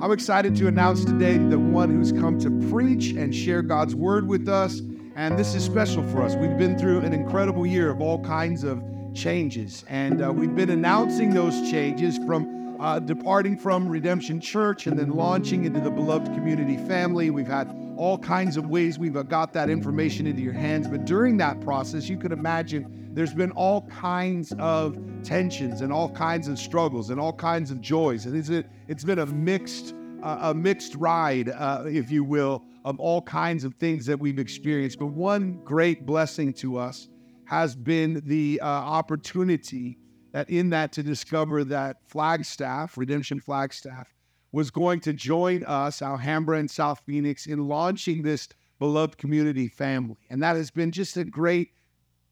I'm excited to announce today the one who's come to preach and share God's word with us. And this is special for us. We've been through an incredible year of all kinds of changes, and uh, we've been announcing those changes from uh, departing from Redemption Church and then launching into the beloved community family. We've had all kinds of ways we've uh, got that information into your hands. But during that process, you could imagine there's been all kinds of tensions and all kinds of struggles and all kinds of joys. And it's, it's been a mixed a mixed ride, uh, if you will, of all kinds of things that we've experienced. But one great blessing to us has been the uh, opportunity that in that to discover that Flagstaff, Redemption Flagstaff, was going to join us, Alhambra and South Phoenix, in launching this beloved community family. And that has been just a great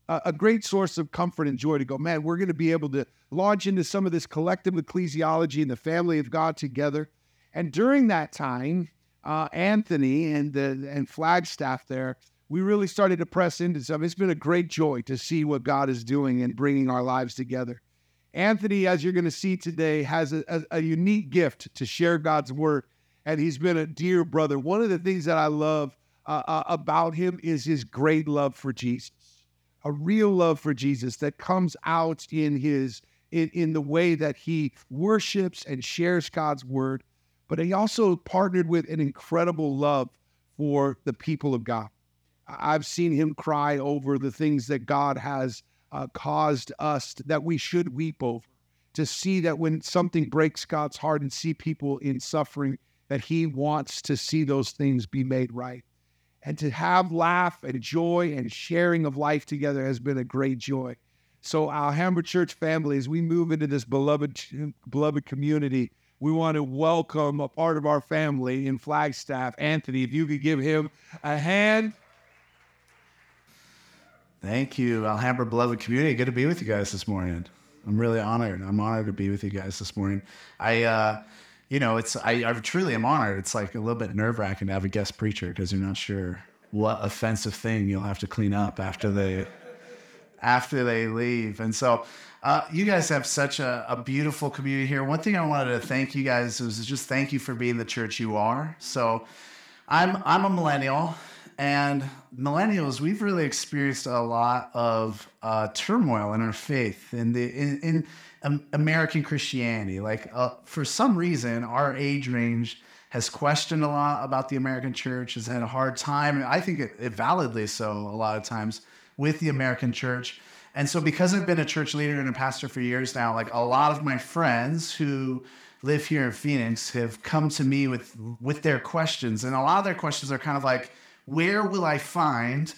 a great source of comfort and joy to go, man, we're going to be able to launch into some of this collective ecclesiology and the family of God together. And during that time, uh, Anthony and the and Flagstaff there, we really started to press into some. It's been a great joy to see what God is doing and bringing our lives together. Anthony, as you're going to see today, has a, a, a unique gift to share God's word, and he's been a dear brother. One of the things that I love uh, uh, about him is his great love for Jesus, a real love for Jesus that comes out in his in, in the way that he worships and shares God's word but he also partnered with an incredible love for the people of God. I've seen him cry over the things that God has uh, caused us that we should weep over. To see that when something breaks God's heart and see people in suffering, that He wants to see those things be made right. And to have laugh and joy and sharing of life together has been a great joy. So, Alhambra Church family, as we move into this beloved, beloved community, we want to welcome a part of our family in Flagstaff. Anthony, if you could give him a hand. Thank you, Alhambra Beloved Community. Good to be with you guys this morning. I'm really honored. I'm honored to be with you guys this morning. I, uh, you know, it's I, I truly am honored. It's like a little bit nerve wracking to have a guest preacher because you're not sure what offensive thing you'll have to clean up after they after they leave. And so uh, you guys have such a, a, beautiful community here. One thing I wanted to thank you guys was just thank you for being the church you are. So, I'm I'm a millennial, and millennials we've really experienced a lot of uh, turmoil in our faith in the in, in American Christianity. Like uh, for some reason, our age range has questioned a lot about the American church, has had a hard time. And I think it, it validly so a lot of times with the American church. And so, because I've been a church leader and a pastor for years now, like a lot of my friends who live here in Phoenix have come to me with with their questions, and a lot of their questions are kind of like, "Where will I find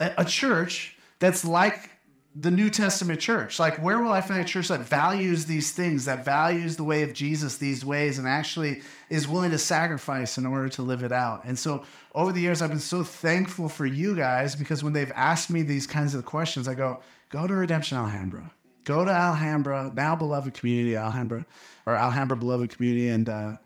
a, a church that's like the New Testament church? Like, where will I find a church that values these things, that values the way of Jesus these ways, and actually is willing to sacrifice in order to live it out?" And so, over the years, I've been so thankful for you guys because when they've asked me these kinds of questions, I go go to Redemption Alhambra. Go to Alhambra, now beloved community Alhambra, or Alhambra beloved community, and uh,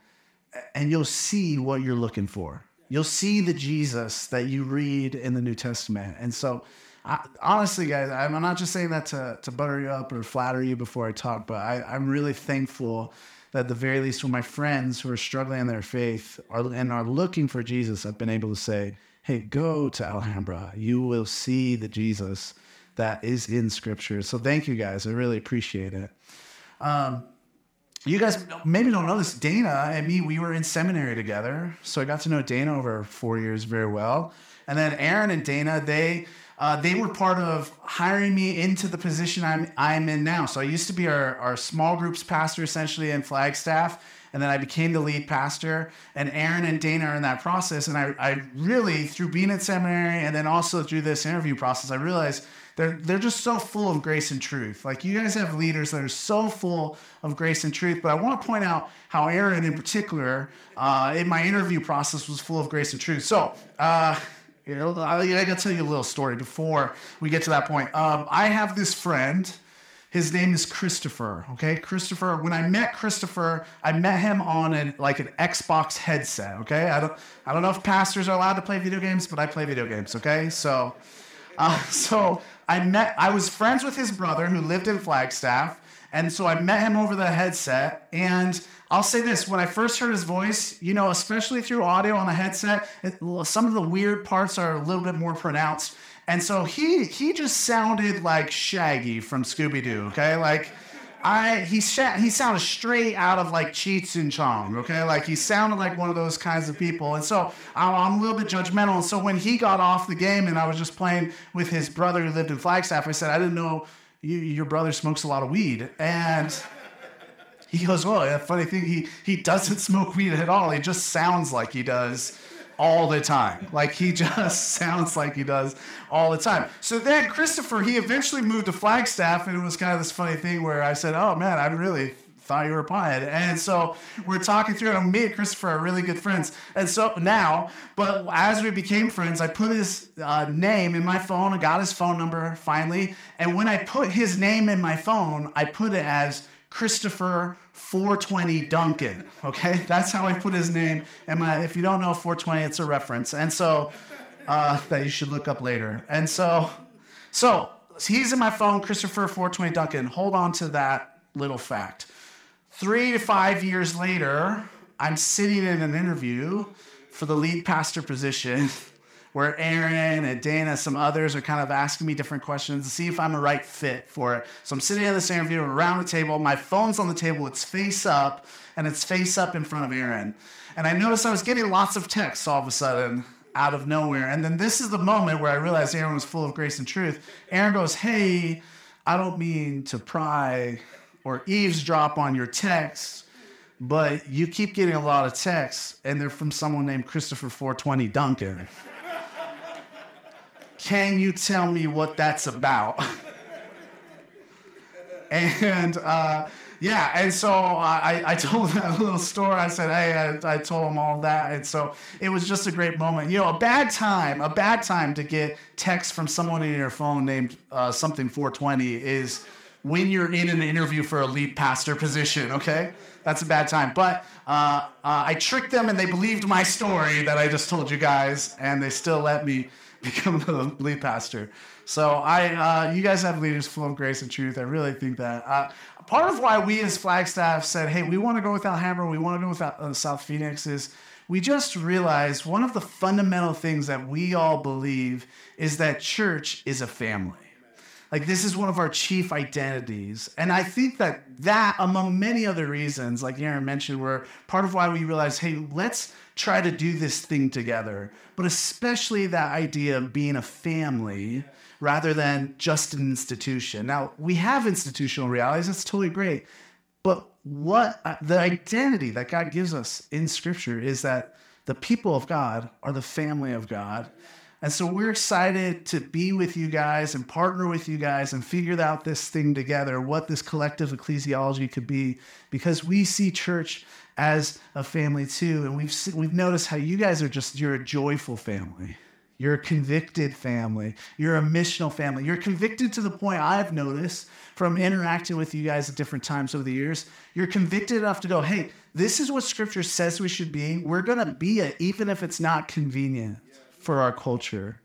and you'll see what you're looking for. You'll see the Jesus that you read in the New Testament. And so, I, honestly, guys, I'm not just saying that to, to butter you up or flatter you before I talk, but I, I'm really thankful that at the very least, when my friends who are struggling in their faith are, and are looking for Jesus, I've been able to say, hey, go to Alhambra. You will see the Jesus that is in scripture. So thank you guys. I really appreciate it. Um, you guys maybe don't know this. Dana and me, we were in seminary together. So I got to know Dana over four years very well. And then Aaron and Dana, they uh, they were part of hiring me into the position I'm I'm in now. So I used to be our, our small groups pastor essentially in Flagstaff, and then I became the lead pastor. And Aaron and Dana are in that process. And I, I really, through being at seminary and then also through this interview process, I realized they're they're just so full of grace and truth. Like you guys have leaders that are so full of grace and truth. But I want to point out how Aaron, in particular, uh, in my interview process, was full of grace and truth. So. Uh, you know, I, I got to tell you a little story before we get to that point. Um, I have this friend. His name is Christopher. Okay, Christopher. When I met Christopher, I met him on a, like an Xbox headset. Okay, I don't I don't know if pastors are allowed to play video games, but I play video games. Okay, so uh, so I met, I was friends with his brother who lived in Flagstaff, And so I met him over the headset. And I'll say this when I first heard his voice, you know, especially through audio on a headset, it, some of the weird parts are a little bit more pronounced. And so he he just sounded like Shaggy from Scooby Doo, okay? Like I he sh- he sounded straight out of like Cheech and Chong, okay? Like he sounded like one of those kinds of people. And so I'm, I'm a little bit judgmental. And so when he got off the game and I was just playing with his brother who lived in Flagstaff, I said, I didn't know you, your brother smokes a lot of weed. And he goes, well, funny thing, he he doesn't smoke weed at all. He just sounds like he does all the time. Like he just sounds like he does all the time. So then Christopher, he eventually moved to Flagstaff, and it was kind of this funny thing where I said, "Oh man, I really." Thought you were a pothead, and so we're talking through it. And me and Christopher are really good friends, and so now, but as we became friends, I put his uh, name in my phone. I got his phone number finally, and when I put his name in my phone, I put it as Christopher 420 Duncan. Okay, that's how I put his name. And my, if you don't know 420, it's a reference, and so uh, that you should look up later. And so, so he's in my phone, Christopher 420 Duncan. Hold on to that little fact. Three to five years later, I'm sitting in an interview for the lead pastor position where Aaron and Dana, some others, are kind of asking me different questions to see if I'm a right fit for it. So I'm sitting in this interview around the table. My phone's on the table. It's face up, and it's face up in front of Aaron. And I noticed I was getting lots of texts all of a sudden out of nowhere. And then this is the moment where I realized Aaron was full of grace and truth. Aaron goes, Hey, I don't mean to pry or eavesdrop on your texts, but you keep getting a lot of texts, and they're from someone named Christopher 420 Duncan. Can you tell me what that's about? and uh, yeah, and so I, I told that little story. I said, hey, I, I told him all that. And so it was just a great moment. You know, a bad time, a bad time to get text from someone in your phone named uh, something 420 is when you're in an interview for a lead pastor position, okay? That's a bad time. But uh, uh, I tricked them and they believed my story that I just told you guys, and they still let me become the lead pastor. So I, uh, you guys have leaders full of grace and truth. I really think that. Uh, part of why we as Flagstaff said, hey, we want to go with Alhambra, we want to go with uh, South Phoenix is we just realized one of the fundamental things that we all believe is that church is a family. Like this is one of our chief identities. And I think that that, among many other reasons, like Aaron mentioned, were part of why we realized, hey, let's try to do this thing together. But especially that idea of being a family rather than just an institution. Now, we have institutional realities, that's totally great. But what uh, the identity that God gives us in Scripture is that the people of God are the family of God. And so we're excited to be with you guys and partner with you guys and figure out this thing together, what this collective ecclesiology could be, because we see church as a family too. And we've we've noticed how you guys are just you're a joyful family. You're a convicted family. You're a missional family. You're convicted to the point I've noticed from interacting with you guys at different times over the years. You're convicted enough to go, hey, this is what scripture says we should be. We're going to be it, even if it's not convenient for our culture.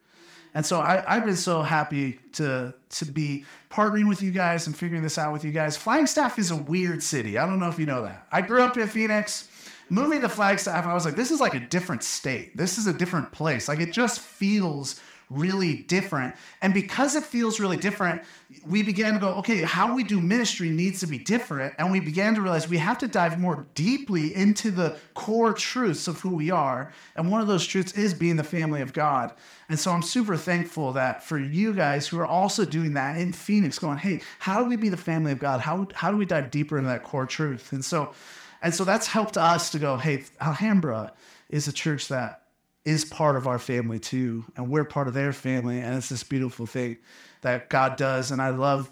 And so I, have been so happy to to be partnering with you guys and figuring this out with you guys. Flagstaff is a weird city. I don't know if you know that. I grew up in Phoenix. Moving to Flagstaff, I was like, this is like a different state. This is a different place. Like it just feels really different. And because it feels really different, we began to go, okay, how we do ministry needs to be different. And we began to realize we have to dive more deeply into the core truths of who we are. And one of those truths is being the family of God. And so I'm super thankful that for you guys who are also doing that in Phoenix, going, hey, how do we be the family of God? How, how do we dive deeper into that core truth? And so, and so that's helped us to go, hey, Alhambra is a church that is part of our family too, and we're part of their family, and it's this beautiful thing that God does. And I love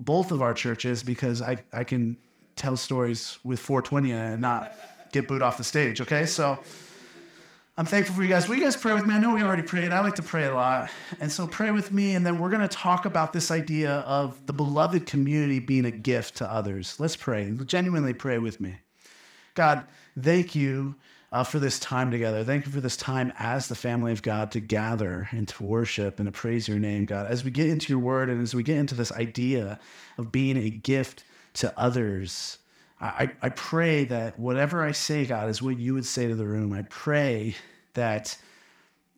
both of our churches because I, I can tell stories with 420 and not get booed off the stage. Okay, so I'm thankful for you guys. Will you guys pray with me? I know we already prayed. I like to pray a lot, and so pray with me, and then we're going to talk about this idea of the beloved community being a gift to others. Let's pray. Genuinely pray with me. God, thank you uh, for this time together. Thank you for this time as the family of God to gather and to worship and to praise your name, God. As we get into your word and as we get into this idea of being a gift to others. I, I pray that whatever I say, God, is what you would say to the room. I pray that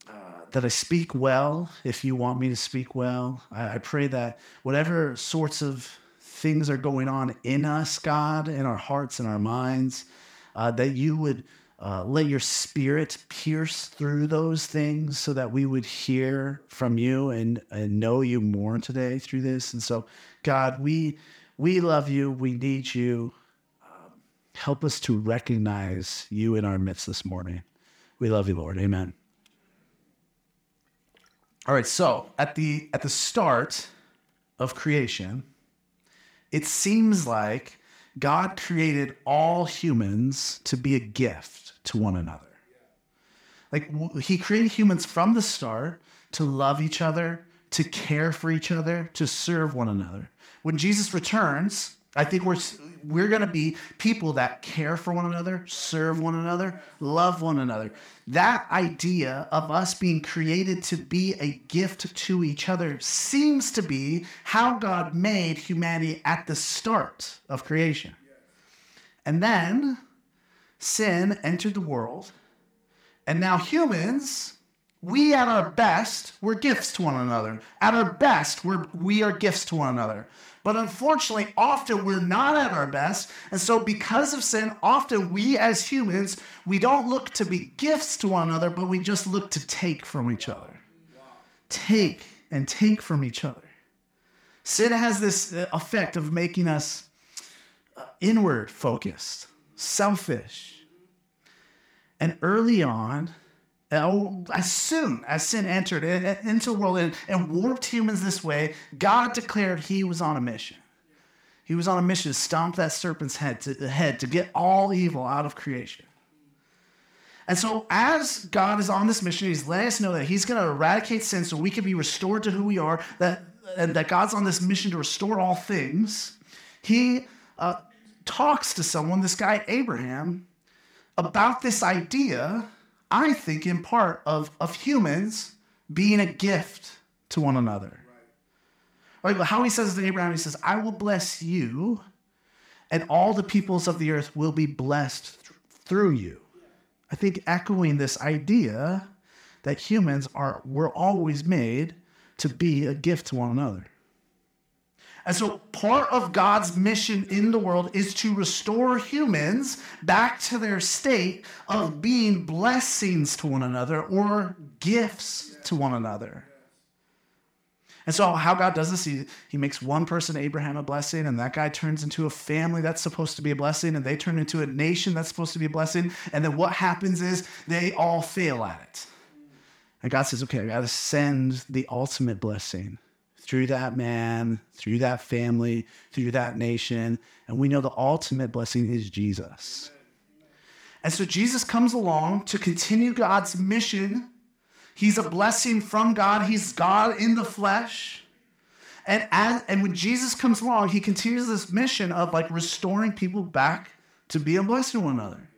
uh, that I speak well if you want me to speak well. I, I pray that whatever sorts of things are going on in us, God, in our hearts and our minds, uh, that you would uh, let your spirit pierce through those things so that we would hear from you and, and know you more today through this. And so, God, we we love you. We need you. Um, help us to recognize you in our midst this morning. We love you, Lord. Amen. All right, so at the at the start of creation, it seems like God created all humans to be a gift to one another. Like he created humans from the start to love each other, to care for each other, to serve one another. When Jesus returns, I think we're we're going to be people that care for one another, serve one another, love one another. That idea of us being created to be a gift to each other seems to be how God made humanity at the start of creation. And then sin entered the world, and now humans we at our best, we're gifts to one another. At our best, we're, we are gifts to one another. But unfortunately, often we're not at our best. And so, because of sin, often we as humans, we don't look to be gifts to one another, but we just look to take from each other. Take and take from each other. Sin has this uh, effect of making us uh, inward focused, selfish. And early on, as soon as sin entered into the world and, and warped humans this way, God declared he was on a mission. He was on a mission to stomp that serpent's head to, head to get all evil out of creation. And so, as God is on this mission, He's letting us know that He's going to eradicate sin so we can be restored to who we are, that, and that God's on this mission to restore all things. He uh, talks to someone, this guy Abraham, about this idea I think, in part of, of humans being a gift to one another. Right. But how he says to Abraham, he says, I will bless you, and all the peoples of the earth will be blessed th- through you. I think echoing this idea that humans are were always made to be a gift to one another. And so, part of God's mission in the world is to restore humans back to their state of being blessings to one another or gifts to one another. And so, how God does this, he, he makes one person, Abraham, a blessing, and that guy turns into a family that's supposed to be a blessing, and they turn into a nation that's supposed to be a blessing. And then what happens is they all fail at it. And God says, okay, I got to send the ultimate blessing through that man, through that family, through that nation. And we know the ultimate blessing is Jesus. And so Jesus comes along to continue God's mission. He's a blessing from God, He's God in the flesh. And, as, and when Jesus comes along, he continues this mission of like restoring people back to be a blessing to one another.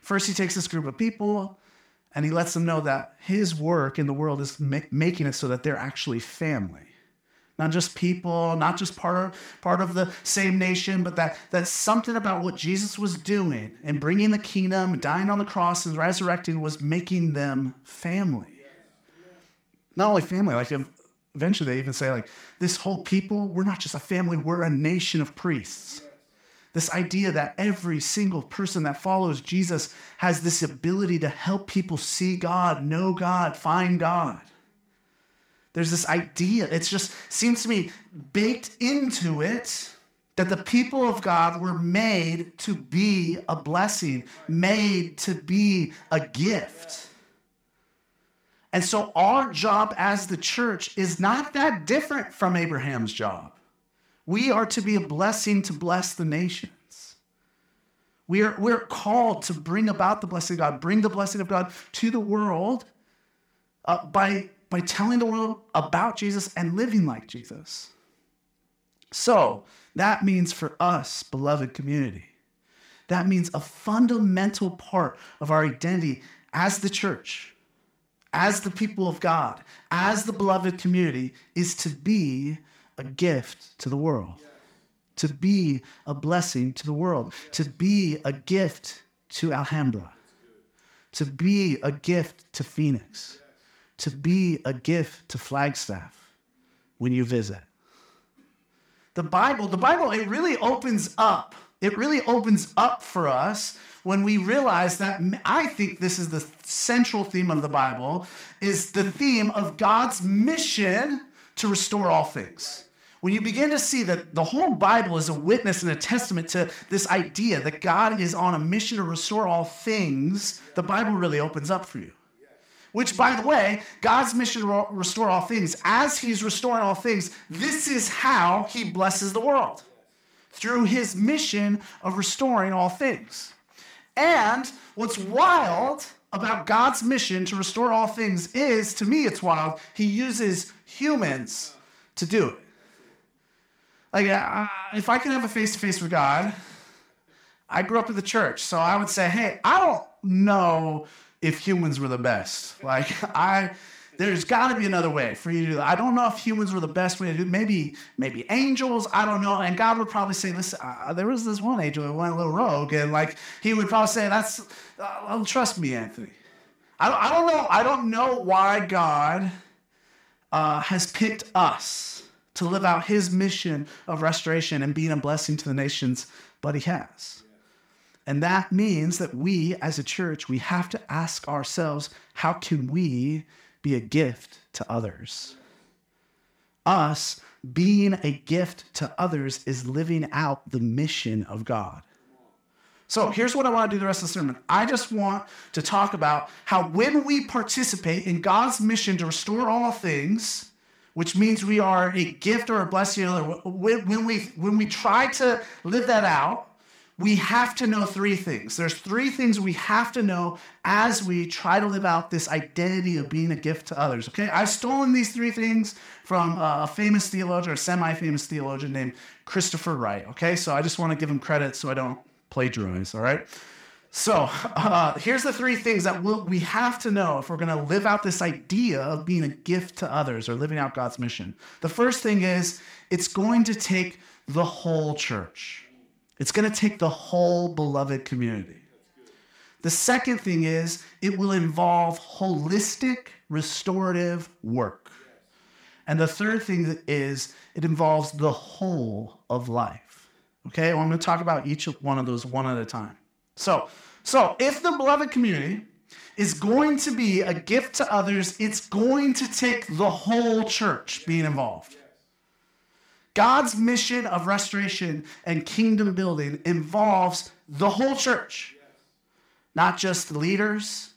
First, he takes this group of people and he lets them know that his work in the world is ma- making it so that they're actually family not just people, not just part of, part of the same nation, but that, that something about what Jesus was doing and bringing the kingdom, dying on the cross and resurrecting was making them family. Not only family, like eventually they even say like this whole people, we're not just a family, we're a nation of priests. This idea that every single person that follows Jesus has this ability to help people see God, know God, find God. There's this idea, it just seems to me baked into it that the people of God were made to be a blessing, made to be a gift. And so our job as the church is not that different from Abraham's job. We are to be a blessing to bless the nations. We are, we're called to bring about the blessing of God, bring the blessing of God to the world uh, by by telling the world about Jesus and living like Jesus. So that means for us, beloved community, that means a fundamental part of our identity as the church, as the people of God, as the beloved community, is to be a gift to the world. to be a blessing to the world, to be a gift to Alhambra, to be a gift to Phoenix, to be a gift to Flagstaff when you visit. The Bible, the Bible, it really opens up. It really opens up for us when we realize that I think this is the central theme of the Bible is the theme of God's mission to restore all things. When you begin to see that the whole Bible is a witness and a testament to this idea that God is on a mission to restore all things, the Bible really opens up for you. Which, by the way, God's mission to restore all things, as He's restoring all things, this is how He blesses the world through His mission of restoring all things. And what's wild about God's mission to restore all things is, to me, it's wild, He uses humans to do it. Like, uh, if I can have a face to face with God, I grew up in the church, so I would say, hey, I don't know if humans were the best. Like, I, there's got to be another way for you to do that. I don't know if humans were the best way to do it. Maybe, maybe angels, I don't know. And God would probably say, listen, uh, there was this one angel that went a little rogue, and like, he would probably say, that's, uh, trust me, Anthony. I don't, I don't know. I don't know why God uh, has picked us to live out his mission of restoration and being a blessing to the nations, but he has. And that means that we as a church, we have to ask ourselves, how can we be a gift to others? Us being a gift to others is living out the mission of God. So here's what I want to do the rest of the sermon. I just want to talk about how when we participate in God's mission to restore all things, which means we are a gift or a blessing, when we when we try to live that out, we have to know three things. There's three things we have to know as we try to live out this identity of being a gift to others. Okay, I've stolen these three things from a famous theologian, a semi-famous theologian named Christopher Wright. Okay, so I just want to give him credit so I don't plagiarize, all right? So uh, here's the three things that we'll, we have to know if we're going to live out this idea of being a gift to others or living out God's mission. The first thing is it's going to take the whole church. It's going to take the whole beloved community. The second thing is it will involve holistic, restorative work. And the third thing is it involves the whole of life. Okay, well, I'm going to talk about each one of those one at a time. So, so if the beloved community is going to be a gift to others, it's going to take the whole church being involved. God's mission of restoration and kingdom building involves the whole church, not just the leaders,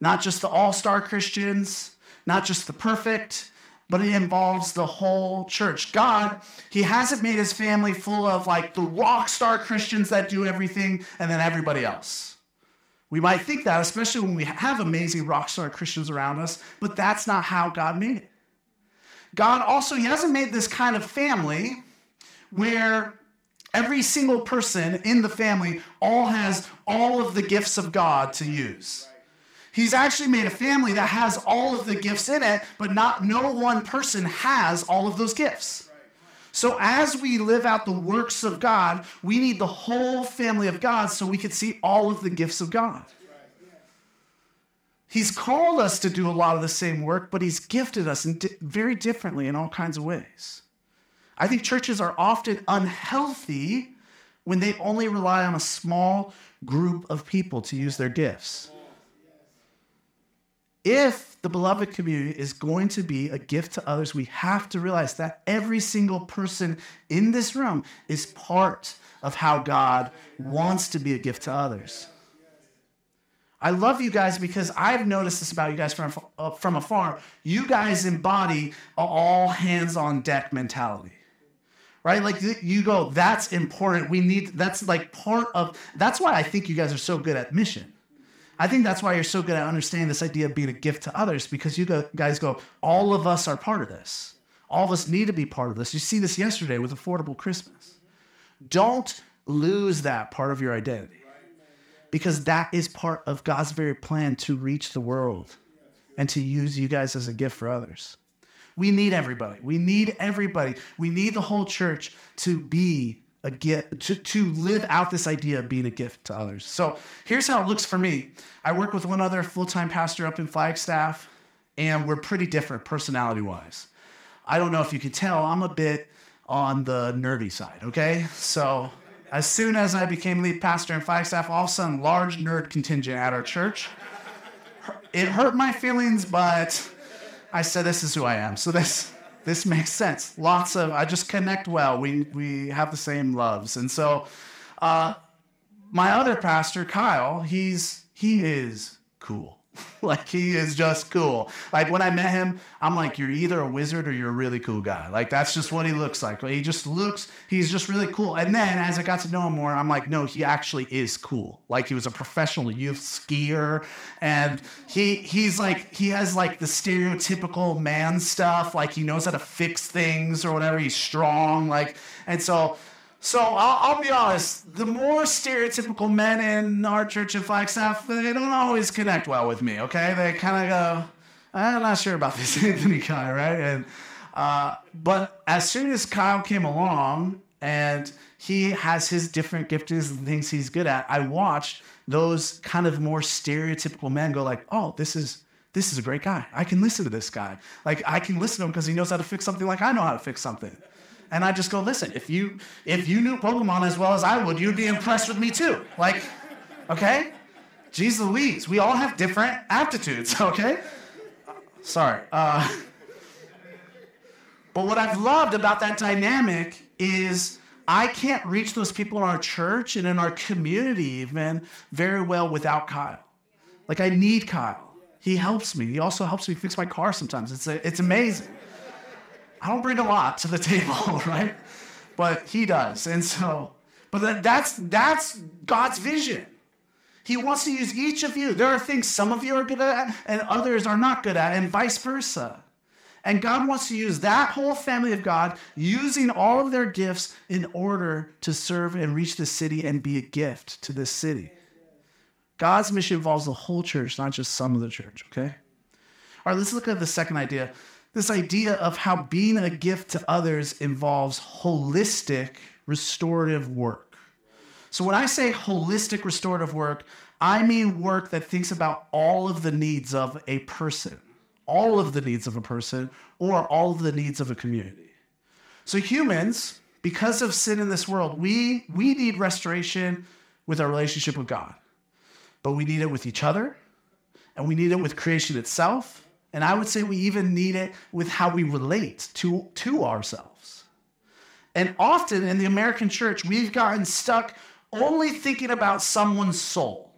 not just the all star Christians, not just the perfect, but it involves the whole church. God, He hasn't made His family full of like the rock star Christians that do everything and then everybody else. We might think that, especially when we have amazing rock star Christians around us, but that's not how God made it. God also, He hasn't made this kind of family where every single person in the family all has all of the gifts of God to use. He's actually made a family that has all of the gifts in it, but not no one person has all of those gifts. So as we live out the works of God, we need the whole family of God so we can see all of the gifts of God. He's called us to do a lot of the same work, but he's gifted us di- very differently in all kinds of ways. I think churches are often unhealthy when they only rely on a small group of people to use their gifts if the beloved community is going to be a gift to others, we have to realize that every single person in this room is part of how God wants to be a gift to others. I love you guys because I've noticed this about you guys from, uh, from afar. You guys embody all hands on deck mentality right? Like you go, that's important. We need, that's like part of, that's why I think you guys are so good at mission I think that's why you're so good at understanding this idea of being a gift to others because you go, guys go, all of us are part of this. All of us need to be part of this. You see this yesterday with Affordable Christmas. Don't lose that part of your identity because that is part of God's very plan to reach the world and to use you guys as a gift for others. We need everybody. We need everybody. We need the whole church to be a gift, to, to live out this idea of being a gift to others. So here's how it looks for me. I work with one other full-time pastor up in Flagstaff, and we're pretty different personality-wise. I don't know if you can tell, I'm a bit on the nerdy side, okay? So as soon as I became lead pastor in Flagstaff, all of a sudden, large nerd contingent at our church. It hurt my feelings, but I said, this is who I am. So this this makes sense. Lots of I just connect well. We we have the same loves, and so uh, my other pastor, Kyle, he's he is cool. like he is just cool. Like when I met him, I'm like, you're either a wizard or you're a really cool guy. Like that's just what he looks like. He just looks, he's just really cool. And then as I got to know him more, I'm like, no, he actually is cool. Like he was a professional youth skier, and he he's like he has like the stereotypical man stuff. Like he knows how to fix things or whatever. He's strong. Like and so so I'll, I'll, be honest, the more stereotypical men in our church in Flagstaff, they don't always connect well with me, okay? They kind of go, I'm not sure about this Anthony guy, right? And uh, But as soon as Kyle came along and he has his different giftings and things he's good at, I watched those kind of more stereotypical men go like, oh, this is this is a great guy. I can listen to this guy. Like I can listen to him because he knows how to fix something like I know how to fix something. And I just go, listen, if you if you knew Pokemon as well as I would, you'd be impressed with me too. Like, okay? Jeez Louise, we all have different aptitudes, okay? Sorry. Uh, but what I've loved about that dynamic is I can't reach those people in our church and in our community even very well without Kyle. Like I need Kyle. He helps me. He also helps me fix my car sometimes. It's, a, it's amazing. I don't bring a lot to the table, right? But he does. And so, but that's that's God's vision. He wants to use each of you. There are things some of you are good at and others are not good at, and vice versa. And God wants to use that whole family of God using all of their gifts in order to serve and reach the city and be a gift to this city. God's mission involves the whole church, not just some of the church, okay? All right, let's look at the second idea this idea of how being a gift to others involves holistic restorative work. So, when I say holistic restorative work, I mean work that thinks about all of the needs of a person, all of the needs of a person, or all of the needs of a community. So, humans, because of sin in this world, we, we need restoration with our relationship with God, but we need it with each other, and we need it with creation itself, and I would say we even need it with how we relate to, to ourselves. And often in the American church, we've gotten stuck only thinking about someone's soul,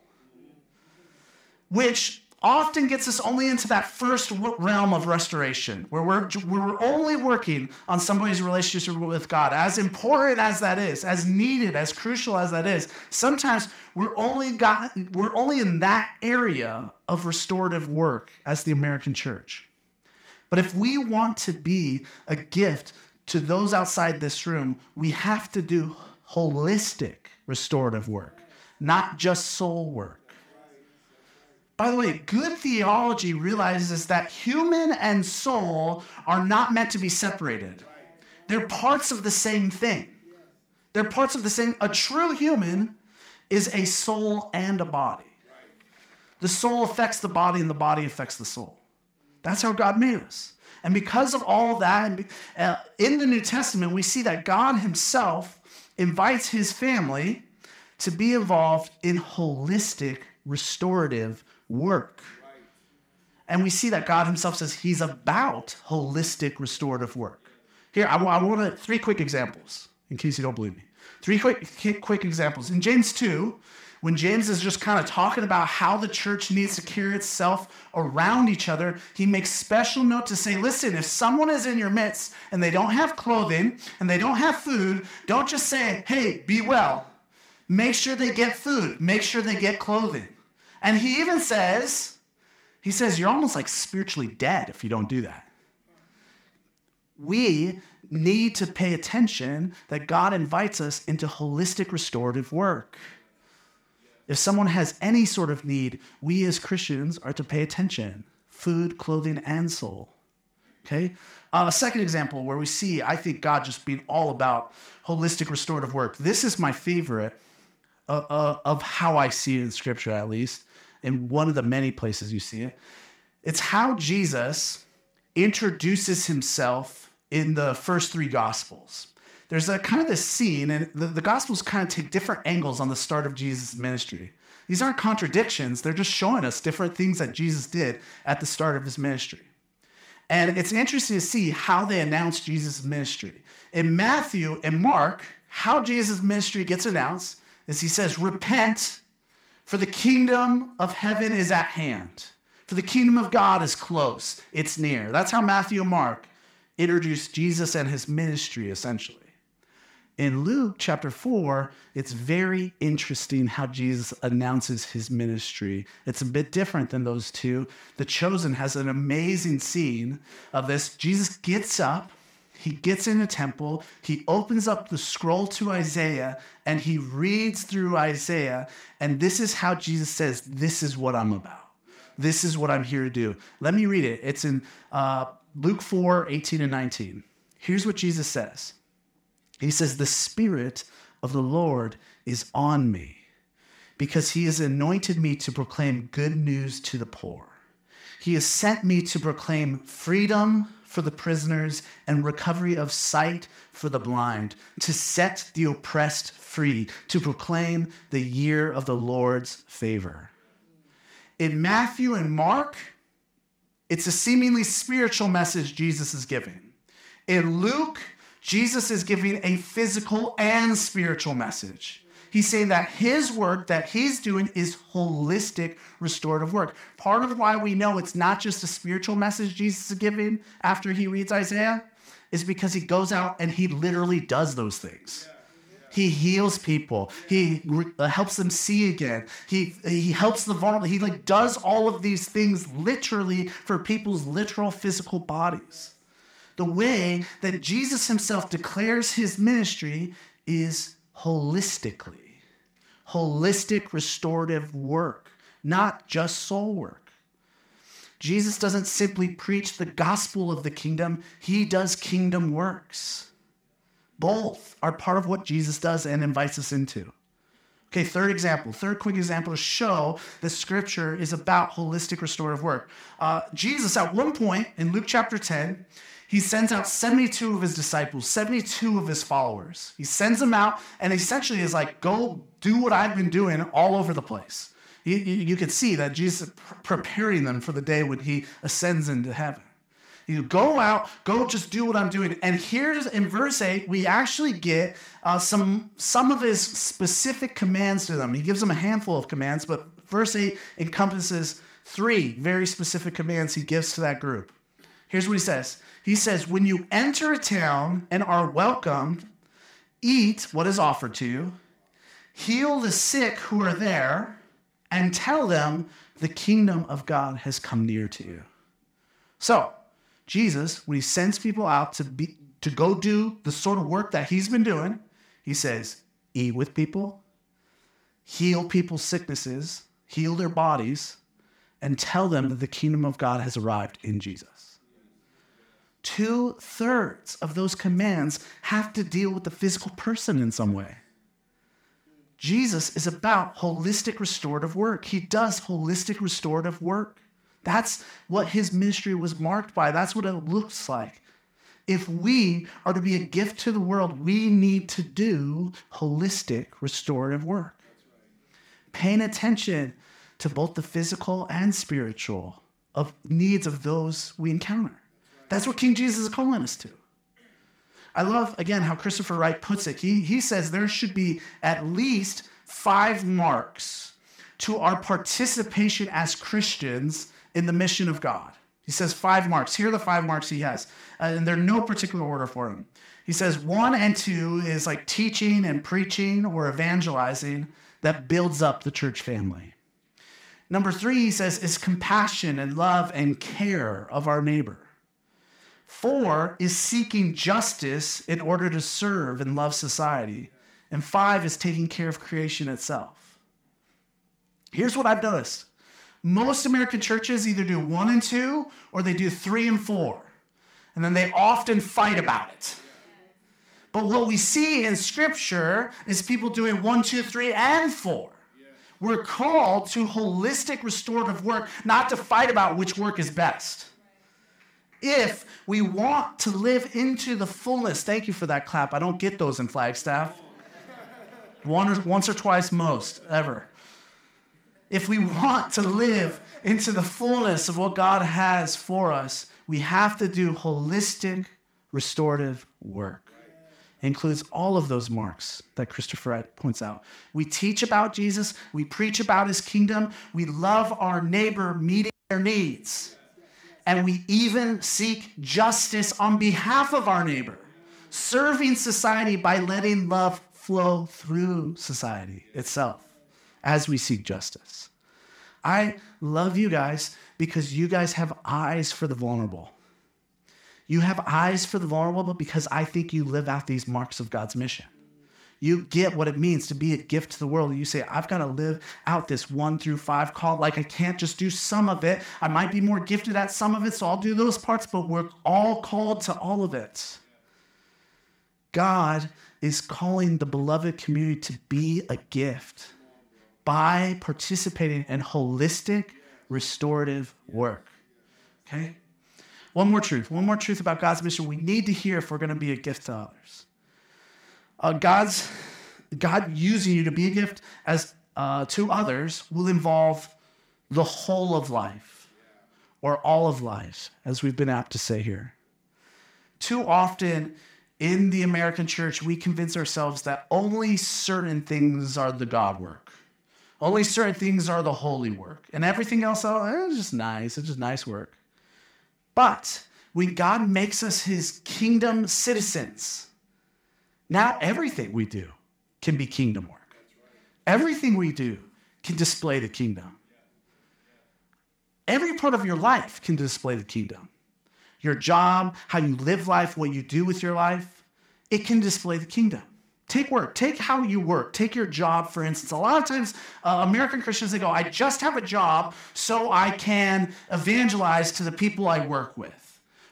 which often gets us only into that first realm of restoration, where we're, we're only working on somebody's relationship with God. As important as that is, as needed, as crucial as that is, sometimes we're only got we're only in that area of restorative work as the American church. But if we want to be a gift to those outside this room, we have to do holistic restorative work, not just soul work. By the way, good theology realizes that human and soul are not meant to be separated. They're parts of the same thing. They're parts of the same. A true human is a soul and a body. The soul affects the body, and the body affects the soul. That's how God made us. And because of all that, uh, in the New Testament, we see that God Himself invites His family to be involved in holistic, restorative work. And we see that God Himself says He's about holistic restorative work. Here, I, I want to, three quick examples in case you don't believe me. Three quick, quick examples. In James 2, when James is just kind of talking about how the church needs to carry itself around each other, he makes special note to say, listen, if someone is in your midst and they don't have clothing and they don't have food, don't just say, hey, be well. Make sure they get food, make sure they get clothing. And he even says, he says, you're almost like spiritually dead if you don't do that. We need to pay attention that God invites us into holistic restorative work. If someone has any sort of need, we as Christians are to pay attention food, clothing, and soul. Okay. Uh, a second example where we see, I think, God just being all about holistic restorative work. This is my favorite uh, uh, of how I see it in Scripture, at least, in one of the many places you see it. It's how Jesus introduces himself in the first three Gospels. There's a kind of this scene, and the, the Gospels kind of take different angles on the start of Jesus' ministry. These aren't contradictions, they're just showing us different things that Jesus did at the start of his ministry. And it's interesting to see how they announce Jesus' ministry. In Matthew and Mark, how Jesus' ministry gets announced is he says, Repent, for the kingdom of heaven is at hand. For the kingdom of God is close, it's near. That's how Matthew and Mark introduce Jesus and his ministry, essentially. In Luke chapter 4, it's very interesting how Jesus announces his ministry. It's a bit different than those two. The Chosen has an amazing scene of this. Jesus gets up, he gets in a temple, he opens up the scroll to Isaiah, and he reads through Isaiah. And this is how Jesus says, This is what I'm about. This is what I'm here to do. Let me read it. It's in uh, Luke 4 18 and 19. Here's what Jesus says. He says, The Spirit of the Lord is on me because he has anointed me to proclaim good news to the poor. He has sent me to proclaim freedom for the prisoners and recovery of sight for the blind, to set the oppressed free, to proclaim the year of the Lord's favor. In Matthew and Mark, it's a seemingly spiritual message Jesus is giving. In Luke, Jesus is giving a physical and spiritual message. He's saying that his work that he's doing is holistic restorative work. Part of why we know it's not just a spiritual message Jesus is giving after he reads Isaiah is because he goes out and he literally does those things. He heals people. He uh, helps them see again. He he helps the vulnerable. He like does all of these things literally for people's literal physical bodies the way that Jesus himself declares his ministry is holistically. Holistic restorative work, not just soul work. Jesus doesn't simply preach the gospel of the kingdom, he does kingdom works. Both are part of what Jesus does and invites us into. Okay, third example, third quick example to show that scripture is about holistic restorative work. Uh, Jesus, at one point in Luke chapter 10, he sends out 72 of his disciples, 72 of his followers. He sends them out and essentially is like, go do what I've been doing all over the place. You, you, you can see that Jesus is preparing them for the day when he ascends into heaven. You go out, go just do what I'm doing. And here's in verse 8, we actually get uh, some, some of his specific commands to them. He gives them a handful of commands, but verse 8 encompasses three very specific commands he gives to that group. Here's what he says He says, When you enter a town and are welcomed, eat what is offered to you, heal the sick who are there, and tell them the kingdom of God has come near to you. So, Jesus, when he sends people out to be to go do the sort of work that he's been doing, he says, eat with people, heal people's sicknesses, heal their bodies, and tell them that the kingdom of God has arrived in Jesus. Two thirds of those commands have to deal with the physical person in some way. Jesus is about holistic restorative work. He does holistic restorative work. That's what his ministry was marked by. That's what it looks like. If we are to be a gift to the world, we need to do holistic restorative work. Paying attention to both the physical and spiritual of needs of those we encounter. That's what King Jesus is calling us to. I love, again, how Christopher Wright puts it. He, he says there should be at least five marks to our participation as Christians in the mission of God. He says five marks. Here are the five marks he has, uh, and they're no particular order for him. He says one and two is like teaching and preaching or evangelizing that builds up the church family. Number three, he says, is compassion and love and care of our neighbor. Four is seeking justice in order to serve and love society. And five is taking care of creation itself. Here's what I've noticed most American churches either do one and two or they do three and four. and then they often fight about it. But what we see in scripture is people doing one, two, three, and four. We're called to holistic restorative work, not to fight about which work is best. If we want to live into the fullness, thank you for that clap. I don't get those in Flagstaff. Once or twice most, ever. If we want to live into the fullness of what God has for us, we have to do holistic restorative work. It includes all of those marks that Christopher points out. We teach about Jesus, we preach about his kingdom, we love our neighbor, meeting their needs, and we even seek justice on behalf of our neighbor, serving society by letting love flow through society itself as we seek justice. I love you guys because you guys have eyes for the vulnerable. You have eyes for the vulnerable because I think you live out these marks of God's mission. You get what it means to be a gift to the world. You say, I've got to live out this one through five call. Like, I can't just do some of it. I might be more gifted at some of it, so I'll do those parts, but we're all called to all of it. God is calling the beloved community to be a gift by participating in holistic restorative work. Okay? One more truth. One more truth about God's mission we need to hear if we're going to be a gift to others. Uh, God's God using you to be a gift as uh, to others will involve the whole of life or all of life, as we've been apt to say here. Too often in the American church, we convince ourselves that only certain things are the God work. Only certain things are the holy work. And everything else, oh, it's just nice. It's just nice work. But when God makes us his kingdom citizens, now everything we do can be kingdom work. Everything we do can display the kingdom. Every part of your life can display the kingdom. Your job, how you live life, what you do with your life, it can display the kingdom. Take work. Take how you work. Take your job, for instance. A lot of times, uh, American Christians, they go, I just have a job so I can evangelize to the people I work with.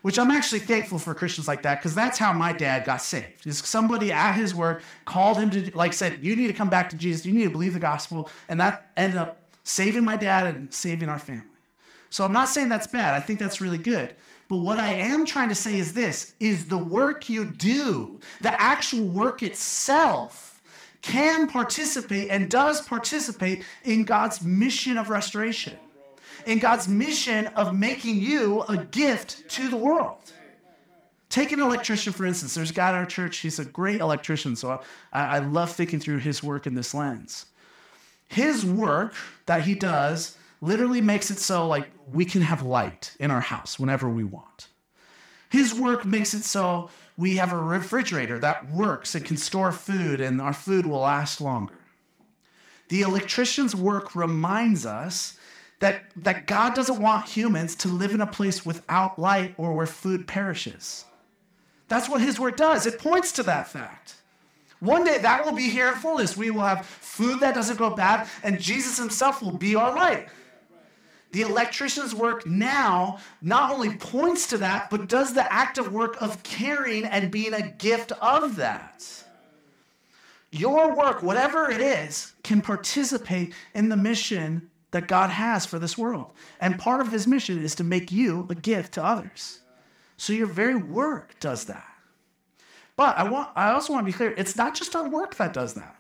Which I'm actually thankful for Christians like that because that's how my dad got saved. Is somebody at his work called him to, like, said, You need to come back to Jesus. You need to believe the gospel. And that ended up saving my dad and saving our family. So I'm not saying that's bad. I think that's really good. But what I am trying to say is this is the work you do, the actual work itself can participate and does participate in God's mission of restoration. In God's mission of making you a gift to the world. Take an electrician, for instance. There's a guy at our church, he's a great electrician, so I, I love thinking through his work in this lens. His work that he does literally makes it so like we can have light in our house whenever we want. His work makes it so we have a refrigerator that works and can store food and our food will last longer. The electrician's work reminds us that, that God doesn't want humans to live in a place without light or where food perishes. That's what his word does. It points to that fact. One day that will be here in fullness. We will have food that doesn't go bad, and Jesus himself will be our light. The electrician's work now not only points to that, but does the active work of caring and being a gift of that. Your work, whatever it is, can participate in the mission that God has for this world. And part of his mission is to make you a gift to others. So your very work does that. But I want I also want to be clear, it's not just our work that does that.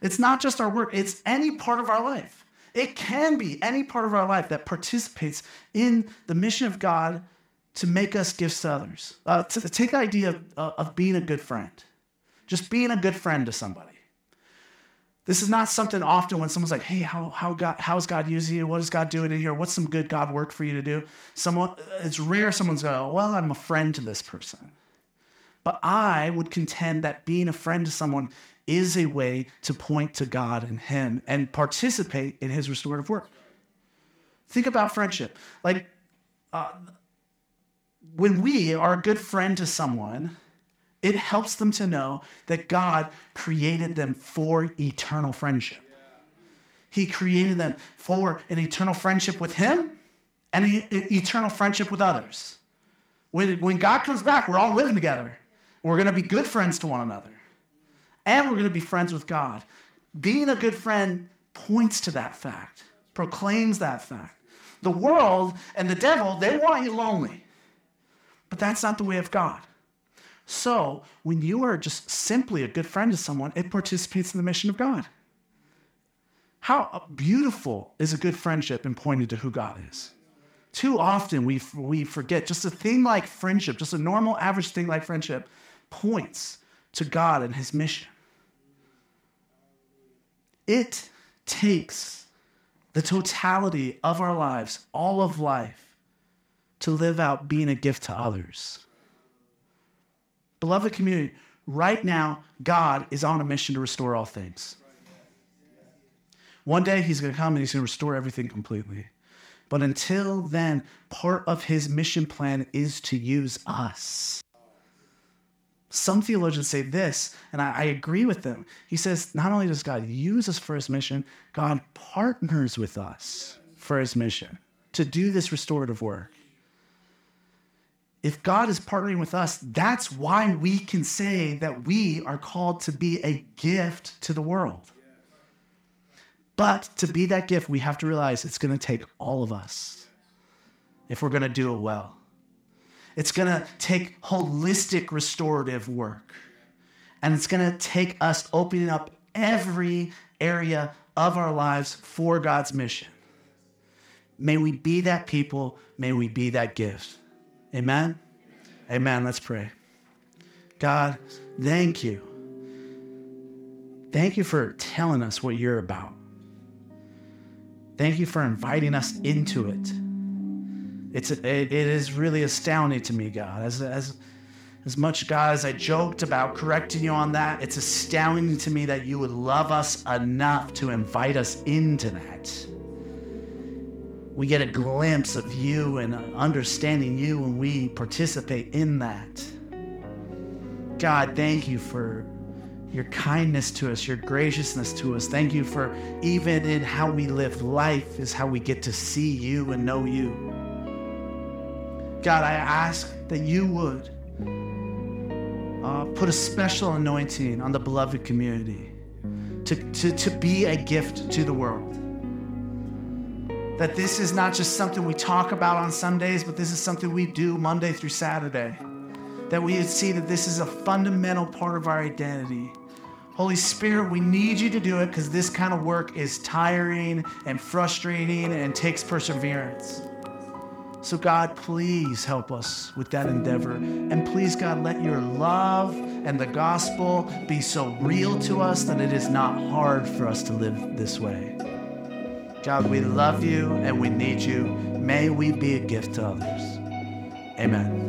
It's not just our work, it's any part of our life. It can be any part of our life that participates in the mission of God to make us gifts to others. Uh, to, to take the idea of, uh, of being a good friend, just being a good friend to somebody. This is not something often when someone's like, hey, how, how God, how's God using you? What is God doing in here? What's some good God work for you to do? Someone, it's rare someone's going, well, I'm a friend to this person. But I would contend that being a friend to someone is a way to point to God and Him and participate in His restorative work. Think about friendship. Like, uh, when we are a good friend to someone, it helps them to know that God created them for eternal friendship. He created them for an eternal friendship with Him and an eternal friendship with others. When, when God comes back, we're all living together. We're going to be good friends to one another. And we're going to be friends with God. Being a good friend points to that fact, proclaims that fact. The world and the devil, they want you lonely. But that's not the way of God. So, when you are just simply a good friend to someone, it participates in the mission of God. How beautiful is a good friendship in pointing to who God is? Too often we, we forget just a thing like friendship, just a normal, average thing like friendship, points to God and his mission. It takes the totality of our lives, all of life, to live out being a gift to others. Beloved community, right now, God is on a mission to restore all things. One day, He's going to come and He's going to restore everything completely. But until then, part of His mission plan is to use us. Some theologians say this, and I, I, agree with them. He says, not only does God use us for his mission, God partners with us for his mission to do this restorative work. If God is partnering with us, that's why we can say that we are called to be a gift to the world. But to be that gift, we have to realize it's going to take all of us if we're going to do it well. It's going to take holistic restorative work. And it's going to take us opening up every area of our lives for God's mission. May we be that people. May we be that gift. Amen? Amen. Let's pray. God, thank you. Thank you for telling us what you're about. Thank you for inviting us into it. It's it, it is really astounding to me, God. As as as much, God, as I joked about correcting you on that, it's astounding to me that you would love us enough to invite us into that. We get a glimpse of you and understanding you when we participate in that. God, thank you for your kindness to us, your graciousness to us. Thank you for even in how we live life is how we get to see you and know you. God, I ask that you would uh, put a special anointing on the beloved community to, to, to be a gift to the world. That this is not just something we talk about on Sundays, but this is something we do Monday through Saturday. That we would see that this is a fundamental part of our identity. Holy Spirit, we need you to do it because this kind of work is tiring and frustrating and takes perseverance. So, God, please help us with that endeavor. And please, God, let your love and the gospel be so real to us that it is not hard for us to live this way. God, we love you and we need you. May we be a gift to others. Amen.